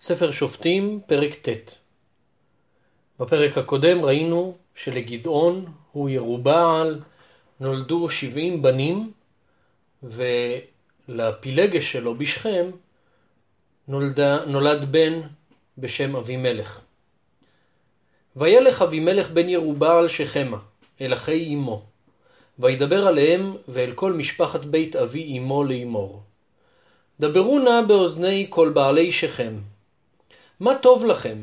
ספר שופטים, פרק ט' בפרק הקודם ראינו שלגדעון הוא ירובעל, נולדו שבעים בנים, ולפילגש שלו בשכם נולד, נולד בן בשם אבימלך. וילך אבימלך בן ירובעל שכמה, אל אחי אמו, וידבר עליהם ואל כל משפחת בית אבי אמו לאמור. דברו נא באוזני כל בעלי שכם, מה טוב לכם?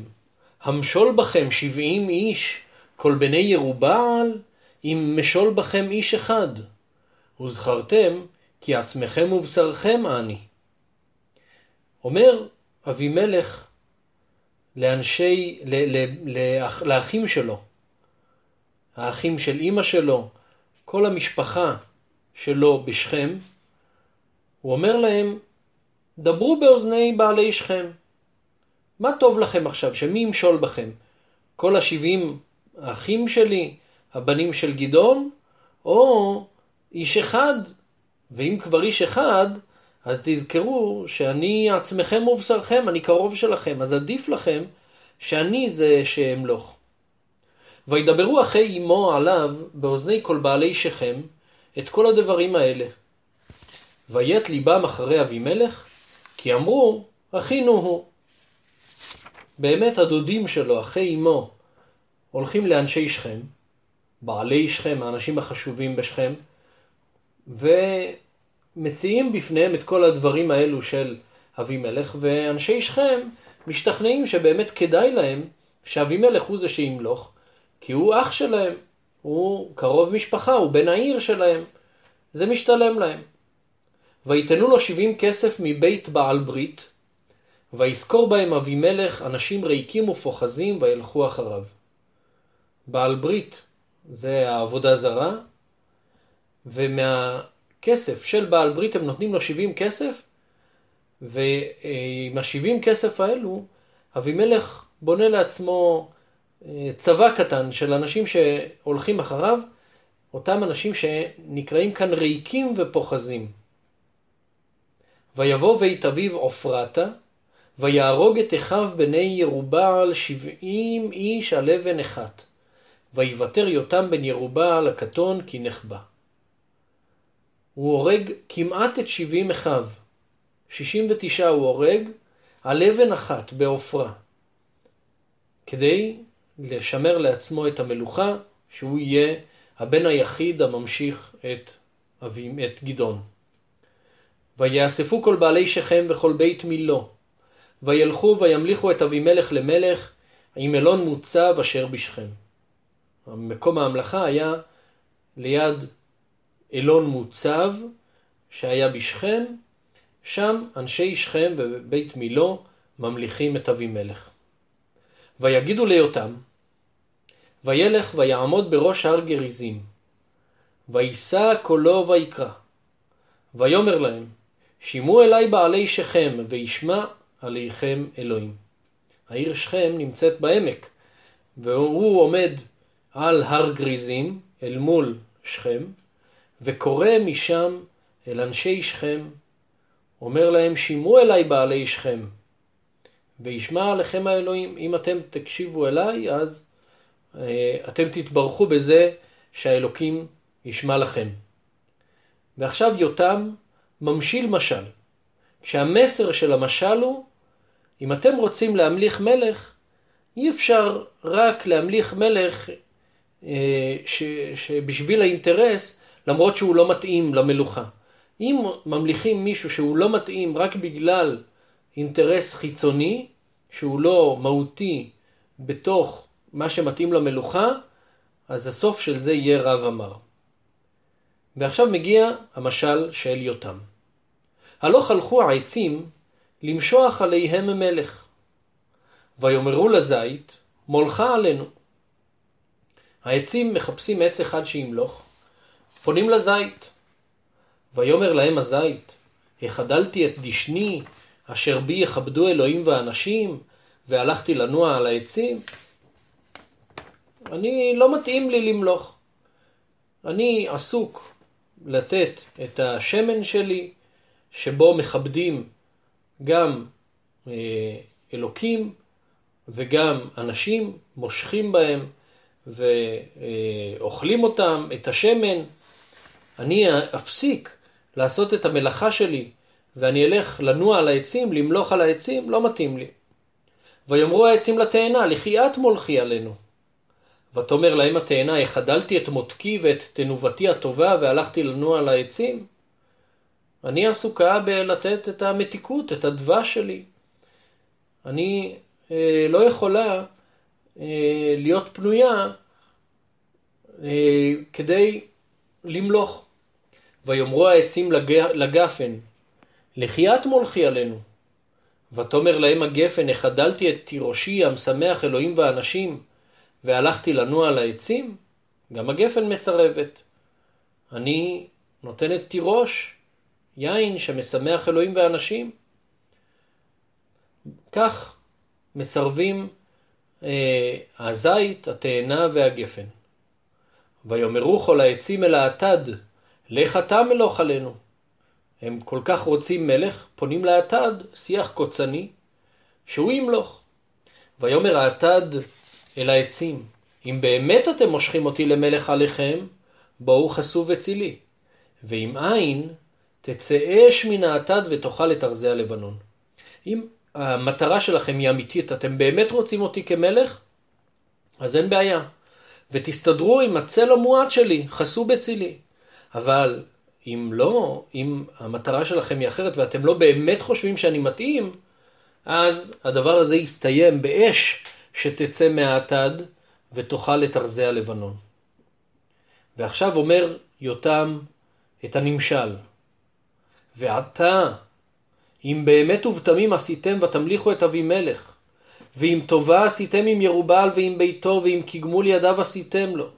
המשול בכם שבעים איש, כל בני ירובעל, אם משול בכם איש אחד. וזכרתם כי עצמכם ובשרכם אני. אומר אבימלך לאנשי, ל, ל, לאח, לאחים שלו, האחים של אימא שלו, כל המשפחה שלו בשכם, הוא אומר להם, דברו באוזני בעלי שכם. מה טוב לכם עכשיו? שמי ימשול בכם? כל השבעים האחים שלי, הבנים של גדעון, או איש אחד? ואם כבר איש אחד, אז תזכרו שאני עצמכם ובשרכם, אני קרוב שלכם, אז עדיף לכם שאני זה שאמלוך. וידברו אחי אמו עליו באוזני כל בעלי שכם את כל הדברים האלה. ויית ליבם אחרי אבימלך, כי אמרו, אחינו הוא. באמת הדודים שלו, אחי אמו, הולכים לאנשי שכם, בעלי שכם, האנשים החשובים בשכם, ומציעים בפניהם את כל הדברים האלו של אבימלך, ואנשי שכם משתכנעים שבאמת כדאי להם שאבימלך הוא זה שימלוך, כי הוא אח שלהם, הוא קרוב משפחה, הוא בן העיר שלהם, זה משתלם להם. ויתנו לו שבעים כסף מבית בעל ברית, ויזכור בהם אבימלך אנשים ריקים ופוחזים וילכו אחריו. בעל ברית זה העבודה זרה, ומהכסף של בעל ברית הם נותנים לו 70 כסף, ועם ה-70 כסף האלו, אבימלך בונה לעצמו אה, צבא קטן של אנשים שהולכים אחריו, אותם אנשים שנקראים כאן ריקים ופוחזים. ויבוא בית אביו עופרתה, ויהרוג את אחיו בני ירובעל שבעים איש על אבן אחת. ויוותר יותם בן ירובעל הקטון כי נחבא. הוא הורג כמעט את שבעים אחיו. שישים ותשעה הוא הורג על אבן אחת בעופרה. כדי לשמר לעצמו את המלוכה, שהוא יהיה הבן היחיד הממשיך את, את גדעון. ויאספו כל בעלי שכם וכל בית מילו, וילכו וימליכו את אבימלך למלך עם אלון מוצב אשר בשכם. מקום ההמלכה היה ליד אלון מוצב שהיה בשכם, שם אנשי שכם ובית מילו ממליכים את אבימלך. ויגידו ליותם, וילך ויעמוד בראש הר גריזים, וישא קולו ויקרא, ויאמר להם, שימו אליי בעלי שכם, וישמע עליכם אלוהים. העיר שכם נמצאת בעמק, והוא עומד על הר גריזים, אל מול שכם, וקורא משם אל אנשי שכם, אומר להם, שימו אליי בעלי שכם, וישמע עליכם האלוהים. אם אתם תקשיבו אליי, אז אה, אתם תתברכו בזה שהאלוקים ישמע לכם. ועכשיו יותם ממשיל משל. כשהמסר של המשל הוא אם אתם רוצים להמליך מלך, אי אפשר רק להמליך מלך אה, ש, שבשביל האינטרס, למרות שהוא לא מתאים למלוכה. אם ממליכים מישהו שהוא לא מתאים רק בגלל אינטרס חיצוני, שהוא לא מהותי בתוך מה שמתאים למלוכה, אז הסוף של זה יהיה רב אמר. ועכשיו מגיע המשל של יותם. הלוך הלכו העצים למשוח עליהם מלך. ויאמרו לזית, מולכה עלינו. העצים מחפשים עץ אחד שימלוך, פונים לזית. ויאמר להם הזית, החדלתי את דשני, אשר בי יכבדו אלוהים ואנשים, והלכתי לנוע על העצים? אני, לא מתאים לי למלוך. אני עסוק לתת את השמן שלי, שבו מכבדים גם אה, אלוקים וגם אנשים מושכים בהם ואוכלים אותם, את השמן. אני אפסיק לעשות את המלאכה שלי ואני אלך לנוע על העצים, למלוך על העצים, לא מתאים לי. ויאמרו העצים לתאנה, לכי את מולכי עלינו. ותאמר להם התאנה, החדלתי את מותקי ואת תנובתי הטובה והלכתי לנוע על העצים? אני עסוקה בלתת את המתיקות, את הדבש שלי. אני אה, לא יכולה אה, להיות פנויה אה, כדי למלוך. ויאמרו העצים לג... לגפן, לכי את מולכי עלינו. ותאמר להם הגפן, החדלתי את תירושי המשמח אלוהים ואנשים, והלכתי לנוע על העצים? גם הגפן מסרבת. אני נותנת תירוש, יין שמשמח אלוהים ואנשים. כך מסרבים אה, הזית, התאנה והגפן. ויאמרו כל העצים אל האטד, לך אתה מלוך עלינו. הם כל כך רוצים מלך, פונים לאטד, שיח קוצני, שהוא ימלוך. ויאמר האטד אל העצים, אם באמת אתם מושכים אותי למלך עליכם, בואו חסו וצילי. ואם אין, תצא אש מן האטד ותאכל את ארזי הלבנון. אם המטרה שלכם היא אמיתית, אתם באמת רוצים אותי כמלך, אז אין בעיה. ותסתדרו עם הצל המועט שלי, חסו בצילי. אבל אם לא, אם המטרה שלכם היא אחרת ואתם לא באמת חושבים שאני מתאים, אז הדבר הזה יסתיים באש שתצא מהאטד ותאכל את ארזי הלבנון. ועכשיו אומר יותם את הנמשל. ועתה, אם באמת ובתמים עשיתם ותמליכו את אבימלך, ואם טובה עשיתם עם ירובל ועם ביתו, ואם כגמול ידיו עשיתם לו,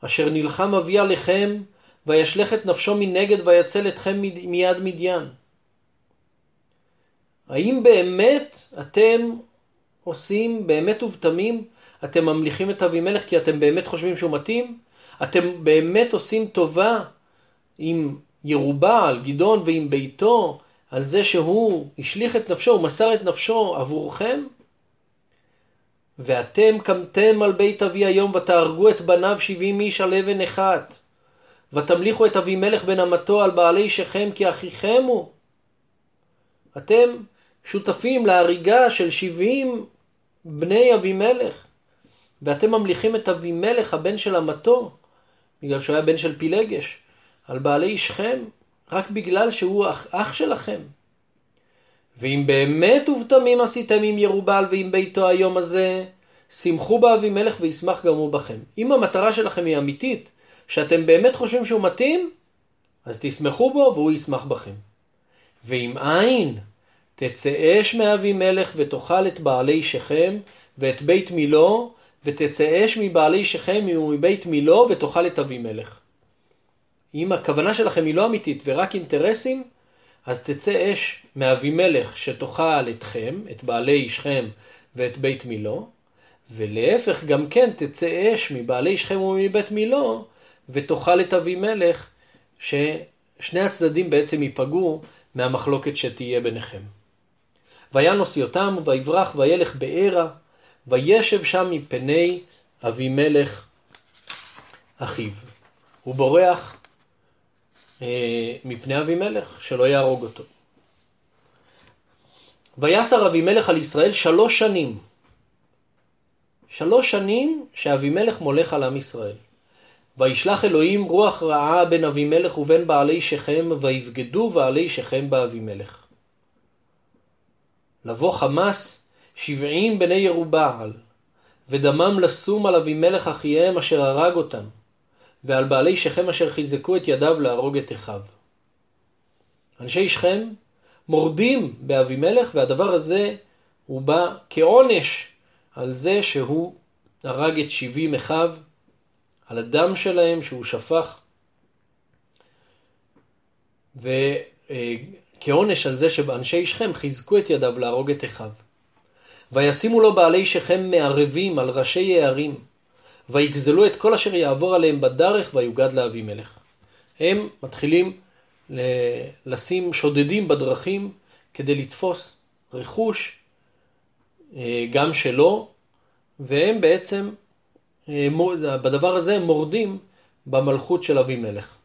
אשר נלחם אבי עליכם, וישלך את נפשו מנגד ויצל אתכם מיד מדיין. האם באמת אתם עושים, באמת ובתמים, אתם ממליכים את אבימלך כי אתם באמת חושבים שהוא מתאים? אתם באמת עושים טובה עם ירובל, גדעון ועם ביתו, על זה שהוא השליך את נפשו, הוא מסר את נפשו עבורכם? ואתם קמתם על בית אבי היום ותהרגו את בניו שבעים איש על אבן אחת. ותמליכו את אבימלך בן אמתו על בעלי שכם כי אחיכם הוא. אתם שותפים להריגה של שבעים בני אבימלך, ואתם ממליכים את אבימלך הבן של אמתו, בגלל שהוא היה בן של פילגש, על בעלי שכם, רק בגלל שהוא אח, אח שלכם. ואם באמת ובתמים עשיתם עם ירובל ועם ביתו היום הזה, שמחו באבימלך וישמח גם הוא בכם. אם המטרה שלכם היא אמיתית, שאתם באמת חושבים שהוא מתאים, אז תשמחו בו והוא ישמח בכם. ואם אין, תצא אש מאבימלך ותאכל את בעלי שכם ואת בית מילו, ותצא אש מבעלי שכם ומבית מילו ותאכל את אבימלך. אם הכוונה שלכם היא לא אמיתית ורק אינטרסים, אז תצא אש מאבימלך שתאכל אתכם, את בעלי שכם ואת בית מילו, ולהפך גם כן תצא אש מבעלי שכם ומבית מילו, ותאכל את אבימלך, ששני הצדדים בעצם ייפגעו מהמחלוקת שתהיה ביניכם. וינוס יותם, ויברח וילך בערה, וישב שם מפני אבימלך אחיו. הוא בורח מפני אבימלך, שלא יהרוג אותו. ויסר אבימלך על ישראל שלוש שנים. שלוש שנים שאבימלך מולך על עם ישראל. וישלח אלוהים רוח רעה בין אבימלך ובין בעלי שכם, ויבגדו בעלי שכם באבימלך. לבוא חמס שבעים בני ירובעל, ודמם לשום על אבימלך אחיהם אשר הרג אותם, ועל בעלי שכם אשר חיזקו את ידיו להרוג את אחיו. אנשי שכם מורדים באבימלך, והדבר הזה הוא בא כעונש על זה שהוא הרג את שבעים אחיו, על הדם שלהם שהוא שפך, וכעונש על זה שאנשי שכם חיזקו את ידיו להרוג את אחיו. וישימו לו בעלי שכם מערבים על ראשי הערים, ויגזלו את כל אשר יעבור עליהם בדרך ויוגד לאבימלך. הם מתחילים לשים שודדים בדרכים כדי לתפוס רכוש אה, גם שלו, והם בעצם, אה, בדבר הזה מורדים במלכות של אבימלך.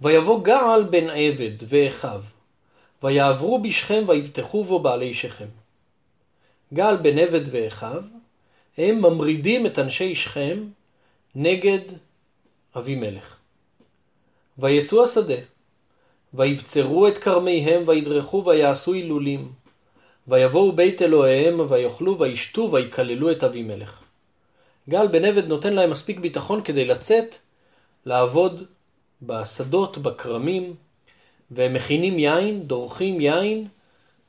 ויבוא געל בן עבד ואחיו, ויעברו בשכם ויבטחו בו בעלי שכם. געל בן עבד ואחיו, הם ממרידים את אנשי שכם נגד אבימלך. ויצאו השדה, ויבצרו את כרמיהם, וידרכו, ויעשו הילולים. ויבואו בית אלוהיהם, ויאכלו, וישתו, ויקללו את אבימלך. גל בן עבד נותן להם מספיק ביטחון כדי לצאת, לעבוד בשדות, בכרמים, והם מכינים יין, דורכים יין,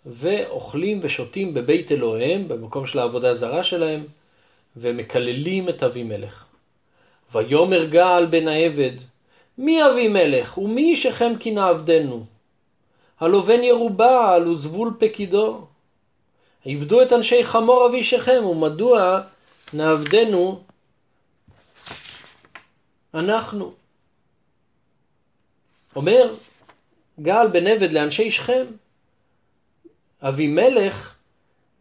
ואוכלים ושותים בבית אלוהיהם, במקום של העבודה הזרה שלהם, ומקללים את אבימלך. ויאמר געל בן העבד, מי אבימלך ומי שכם כי נעבדנו? הלא בן ירובעל וזבול פקידו. עבדו את אנשי חמור אבישכם ומדוע נעבדנו אנחנו. אומר גל בן עבד לאנשי שכם, אבימלך,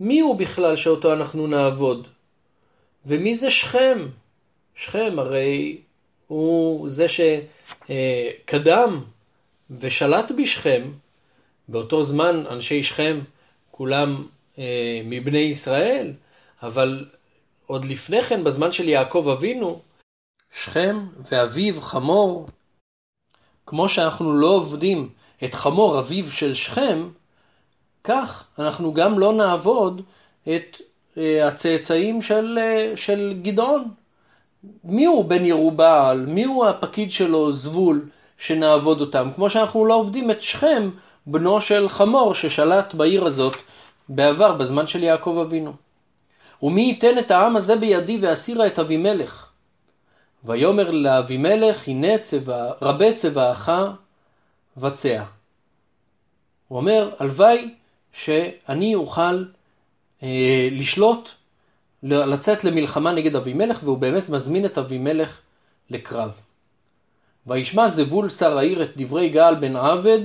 מי הוא בכלל שאותו אנחנו נעבוד? ומי זה שכם? שכם הרי הוא זה שקדם ושלט בשכם, באותו זמן אנשי שכם כולם אה, מבני ישראל, אבל עוד לפני כן, בזמן של יעקב אבינו, שכם ואביו חמור, כמו שאנחנו לא עובדים את חמור אביו של שכם, כך אנחנו גם לא נעבוד את הצאצאים של, אה, של גדעון. מי הוא בן ירובעל? מי הוא הפקיד שלו, זבול, שנעבוד אותם? כמו שאנחנו לא עובדים את שכם, בנו של חמור, ששלט בעיר הזאת בעבר, בזמן של יעקב אבינו. ומי ייתן את העם הזה בידי ואסירה את אבימלך? ויאמר לאבימלך, הנה צבא, רבה צבאך בצע. הוא אומר, הלוואי שאני אוכל אה, לשלוט לצאת למלחמה נגד אבימלך, והוא באמת מזמין את אבימלך לקרב. וישמע זבול שר העיר את דברי געל בן עבד,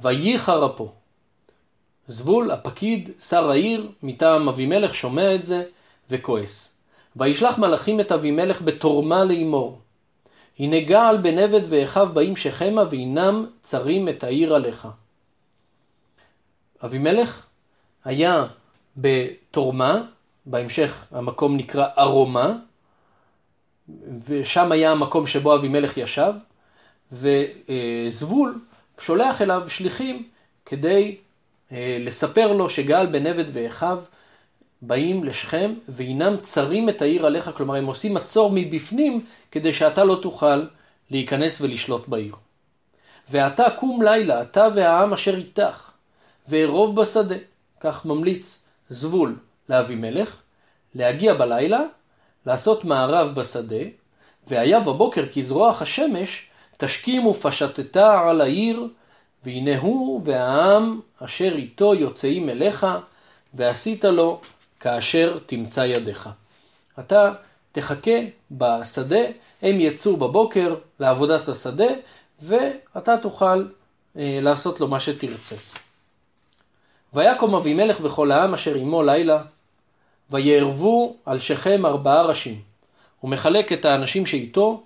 וייחר אפו. זבול, הפקיד, שר העיר, מטעם אבימלך, שומע את זה וכועס. וישלח מלאכים את אבימלך בתורמה לאמור. הנה געל בן עבד ואחיו באים שכמה והנם צרים את העיר עליך. אבימלך היה בתורמה, בהמשך המקום נקרא ארומה, ושם היה המקום שבו אבימלך ישב, וזבול שולח אליו שליחים כדי אה, לספר לו שגל בן עבד ואחיו באים לשכם והינם צרים את העיר עליך, כלומר הם עושים מצור מבפנים כדי שאתה לא תוכל להיכנס ולשלוט בעיר. ואתה קום לילה, אתה והעם אשר איתך, וארוב בשדה, כך ממליץ זבול לאבימלך, להגיע בלילה, לעשות מערב בשדה, והיה בבוקר כזרוח השמש, תשכים ופשטתה על העיר, והנה הוא והעם אשר איתו יוצאים אליך, ועשית לו כאשר תמצא ידיך. אתה תחכה בשדה, הם יצאו בבוקר לעבודת השדה, ואתה תוכל אה, לעשות לו מה שתרצה. ויקום אבימלך וכל העם אשר עמו לילה, ויערבו על שכם ארבעה ראשים. הוא מחלק את האנשים שאיתו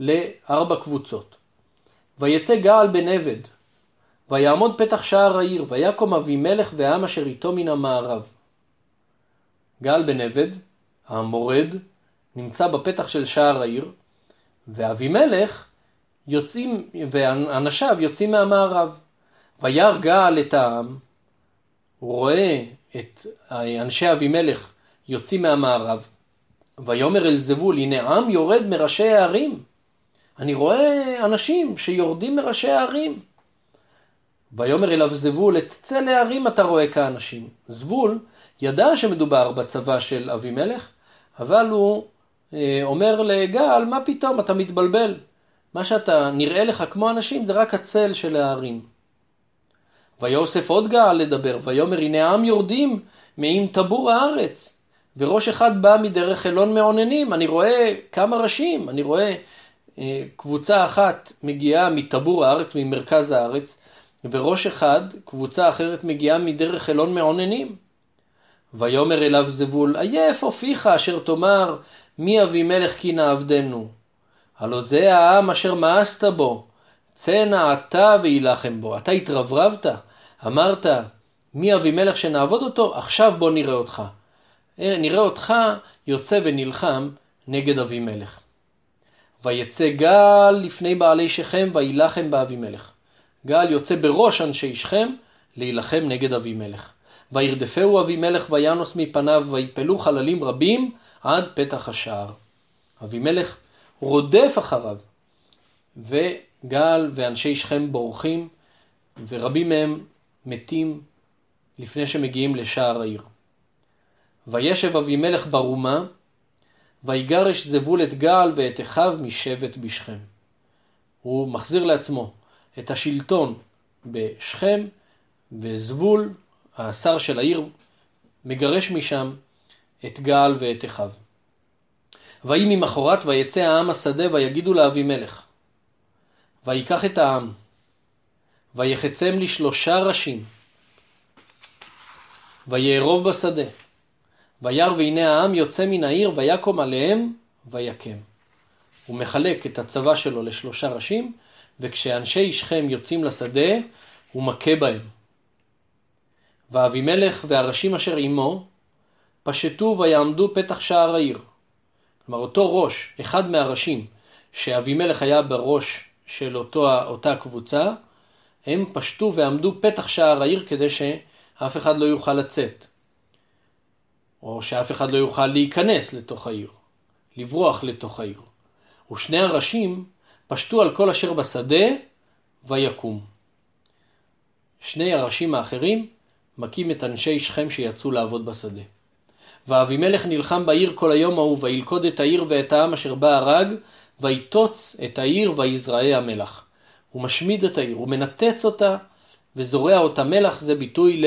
לארבע קבוצות. ויצא געל בן עבד, ויעמוד פתח שער העיר, ויקום אבימלך והעם אשר איתו מן המערב. געל בן עבד, המורד, נמצא בפתח של שער העיר, ואבימלך יוצאים, ואנשיו יוצאים מהמערב. וירא געל את העם, רואה את אנשי אבימלך יוצאים מהמערב, ויאמר אל זבול, הנה עם יורד מראשי הערים. אני רואה אנשים שיורדים מראשי הערים. ויאמר אליו זבול, את צל הערים אתה רואה כאנשים. זבול ידע שמדובר בצבא של אבימלך, אבל הוא אה, אומר לגל, מה פתאום, אתה מתבלבל. מה שאתה נראה לך כמו אנשים זה רק הצל של הערים. ויוסף עוד גאל לדבר, ויאמר הנה העם יורדים מעם טבור הארץ, וראש אחד בא מדרך אלון מעוננים, אני רואה כמה ראשים, אני רואה אה, קבוצה אחת מגיעה מטבור הארץ, ממרכז הארץ, וראש אחד, קבוצה אחרת מגיעה מדרך אלון מעוננים. ויאמר אליו זבול, עייף הופיך אשר תאמר, מי אבימלך כי נעבדנו. הלא זה העם אשר מאסת בו, צא אתה ויילחם בו. אתה התרברבת, אמרת, מי אבימלך שנעבוד אותו? עכשיו בוא נראה אותך. אה, נראה אותך יוצא ונלחם נגד אבימלך. ויצא גל לפני בעלי שכם ויילחם באבימלך. גל יוצא בראש אנשי שכם להילחם נגד אבימלך. וירדפהו אבימלך וינוס מפניו ויפלו חללים רבים עד פתח השער. אבימלך רודף אחריו וגל ואנשי שכם בורחים ורבים מהם מתים לפני שמגיעים לשער העיר. וישב אבימלך ברומה ויגרש זבול את גל ואת אחיו משבט בשכם. הוא מחזיר לעצמו את השלטון בשכם, וזבול, השר של העיר, מגרש משם את גל ואת אחיו. ויהי ממחרת ויצא העם השדה ויגידו לאבימלך. ויקח את העם, ויחצם לשלושה ראשים, ויארוב בשדה. וירא והנה העם יוצא מן העיר ויקום עליהם ויקם. הוא מחלק את הצבא שלו לשלושה ראשים, וכשאנשי שכם יוצאים לשדה, הוא מכה בהם. ואבימלך והראשים אשר עמו פשטו ויעמדו פתח שער העיר. כלומר אותו ראש, אחד מהראשים, שאבימלך היה בראש של אותו, אותה קבוצה, הם פשטו ועמדו פתח שער העיר כדי שאף אחד לא יוכל לצאת. או שאף אחד לא יוכל להיכנס לתוך העיר, לברוח לתוך העיר. ושני הראשים פשטו על כל אשר בשדה ויקום. שני הראשים האחרים מכים את אנשי שכם שיצאו לעבוד בשדה. ואבימלך נלחם בעיר כל היום ההוא, וילכוד את העיר ואת העם אשר בה הרג, ויטוץ את העיר ויזרעי המלח. הוא משמיד את העיר, הוא מנתץ אותה וזורע אותה מלח, זה ביטוי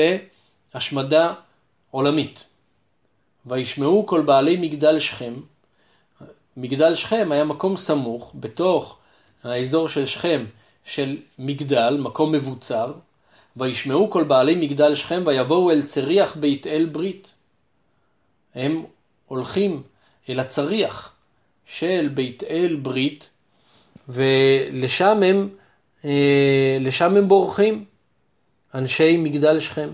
להשמדה עולמית. וישמעו כל בעלי מגדל שכם. מגדל שכם היה מקום סמוך בתוך האזור של שכם של מגדל, מקום מבוצר, וישמעו כל בעלי מגדל שכם ויבואו אל צריח בית אל ברית. הם הולכים אל הצריח של בית אל ברית, ולשם הם, לשם הם בורחים, אנשי מגדל שכם.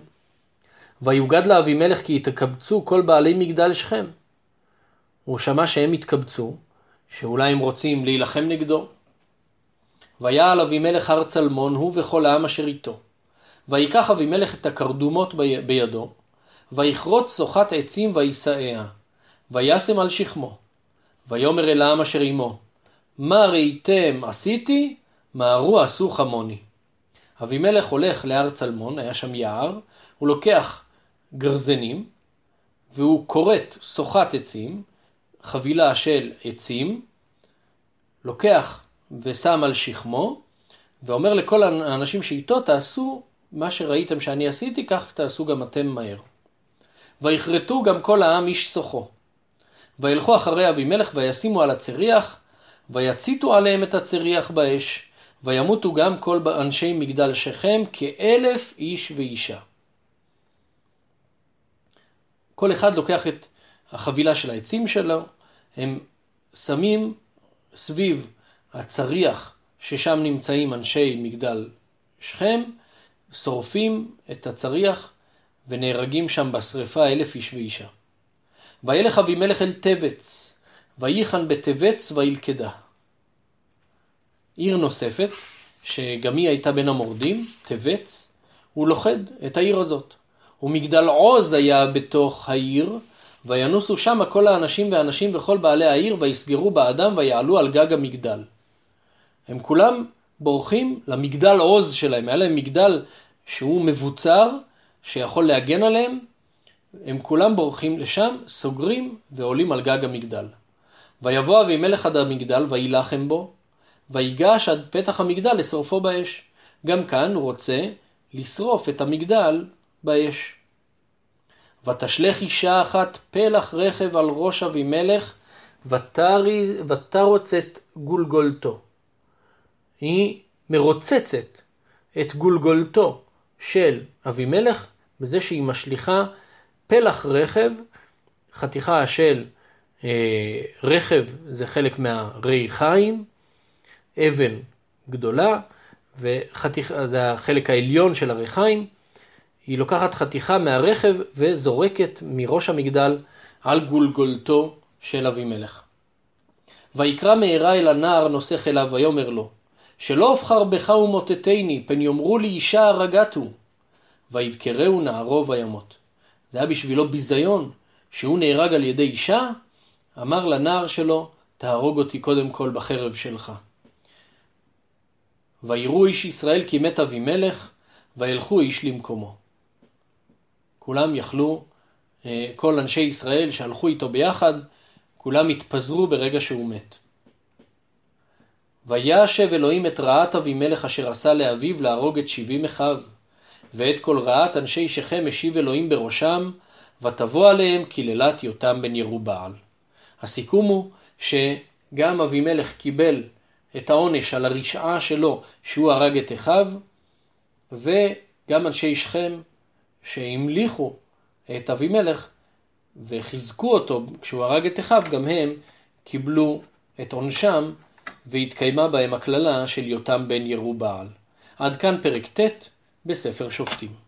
ויוגד לאבימלך כי יתקבצו כל בעלי מגדל שכם. הוא שמע שהם התקבצו, שאולי הם רוצים להילחם נגדו. ויעל אבימלך הר צלמון, הוא וכל העם אשר איתו. ויקח אבימלך את הקרדומות בידו, ויכרות שוחת עצים וישאיה, וישם על שכמו. ויאמר אל העם אשר עמו, מה ראיתם עשיתי, מהרו עשו חמוני. אבימלך הולך להר צלמון, היה שם יער, הוא לוקח גרזנים, והוא כורת סוחת עצים, חבילה של עצים, לוקח ושם על שכמו, ואומר לכל האנשים שאיתו, תעשו מה שראיתם שאני עשיתי, כך תעשו גם אתם מהר. ויכרתו גם כל העם איש סוחו. וילכו אחרי אבימלך וישימו על הצריח, ויציתו עליהם את הצריח באש, וימותו גם כל אנשי מגדל שכם כאלף איש ואישה. כל אחד לוקח את החבילה של העצים שלו, הם שמים סביב הצריח ששם נמצאים אנשי מגדל שכם, שורפים את הצריח ונהרגים שם בשרפה אלף איש ואישה. וילך אבימלך אל תבץ, וייחן בתבץ וילכדה. עיר נוספת, שגם היא הייתה בין המורדים, תבץ, הוא לוכד את העיר הזאת. ומגדל עוז היה בתוך העיר, וינוסו שם כל האנשים והנשים וכל בעלי העיר, ויסגרו באדם ויעלו על גג המגדל. הם כולם בורחים למגדל עוז שלהם, היה להם מגדל שהוא מבוצר, שיכול להגן עליהם, הם כולם בורחים לשם, סוגרים ועולים על גג המגדל. ויבוא אבימלך עד המגדל ויילחם בו, ויגש עד פתח המגדל לשרופו באש. גם כאן הוא רוצה לשרוף את המגדל באש. ותשלך אישה אחת פלח רכב על ראש אבימלך, ותרוץ את גולגולתו. היא מרוצצת את גולגולתו של אבימלך בזה שהיא משליכה פלח רכב, חתיכה של אה, רכב זה חלק מהריחיים, אבן גדולה, וזה החלק העליון של הריחיים. היא לוקחת חתיכה מהרכב וזורקת מראש המגדל על גולגולתו של אבימלך. ויקרא מהרה אל הנער נוסך אליו ויאמר לו, שלא אבחר בך ומוטטני, פן יאמרו לי אישה הרגתו. וידקרהו נערו וימות. זה היה בשבילו ביזיון, שהוא נהרג על ידי אישה, אמר לנער שלו, תהרוג אותי קודם כל בחרב שלך. ויראו איש ישראל כי מת אבימלך, וילכו איש למקומו. כולם יכלו, אה, כל אנשי ישראל שהלכו איתו ביחד, כולם התפזרו ברגע שהוא מת. וישב אלוהים את רעת אבימלך אשר עשה לאביו להרוג את שבעים אחיו, ואת כל רעת אנשי שכם השיב אלוהים בראשם, ותבוא עליהם קללת יותם בן ירובעל. הסיכום הוא שגם אבימלך קיבל את העונש על הרשעה שלו שהוא הרג את אחיו, וגם אנשי שכם שהמליכו את אבימלך וחיזקו אותו כשהוא הרג את אחיו, גם הם קיבלו את עונשם והתקיימה בהם הקללה של יותם בן ירובעל. עד כאן פרק ט' בספר שופטים.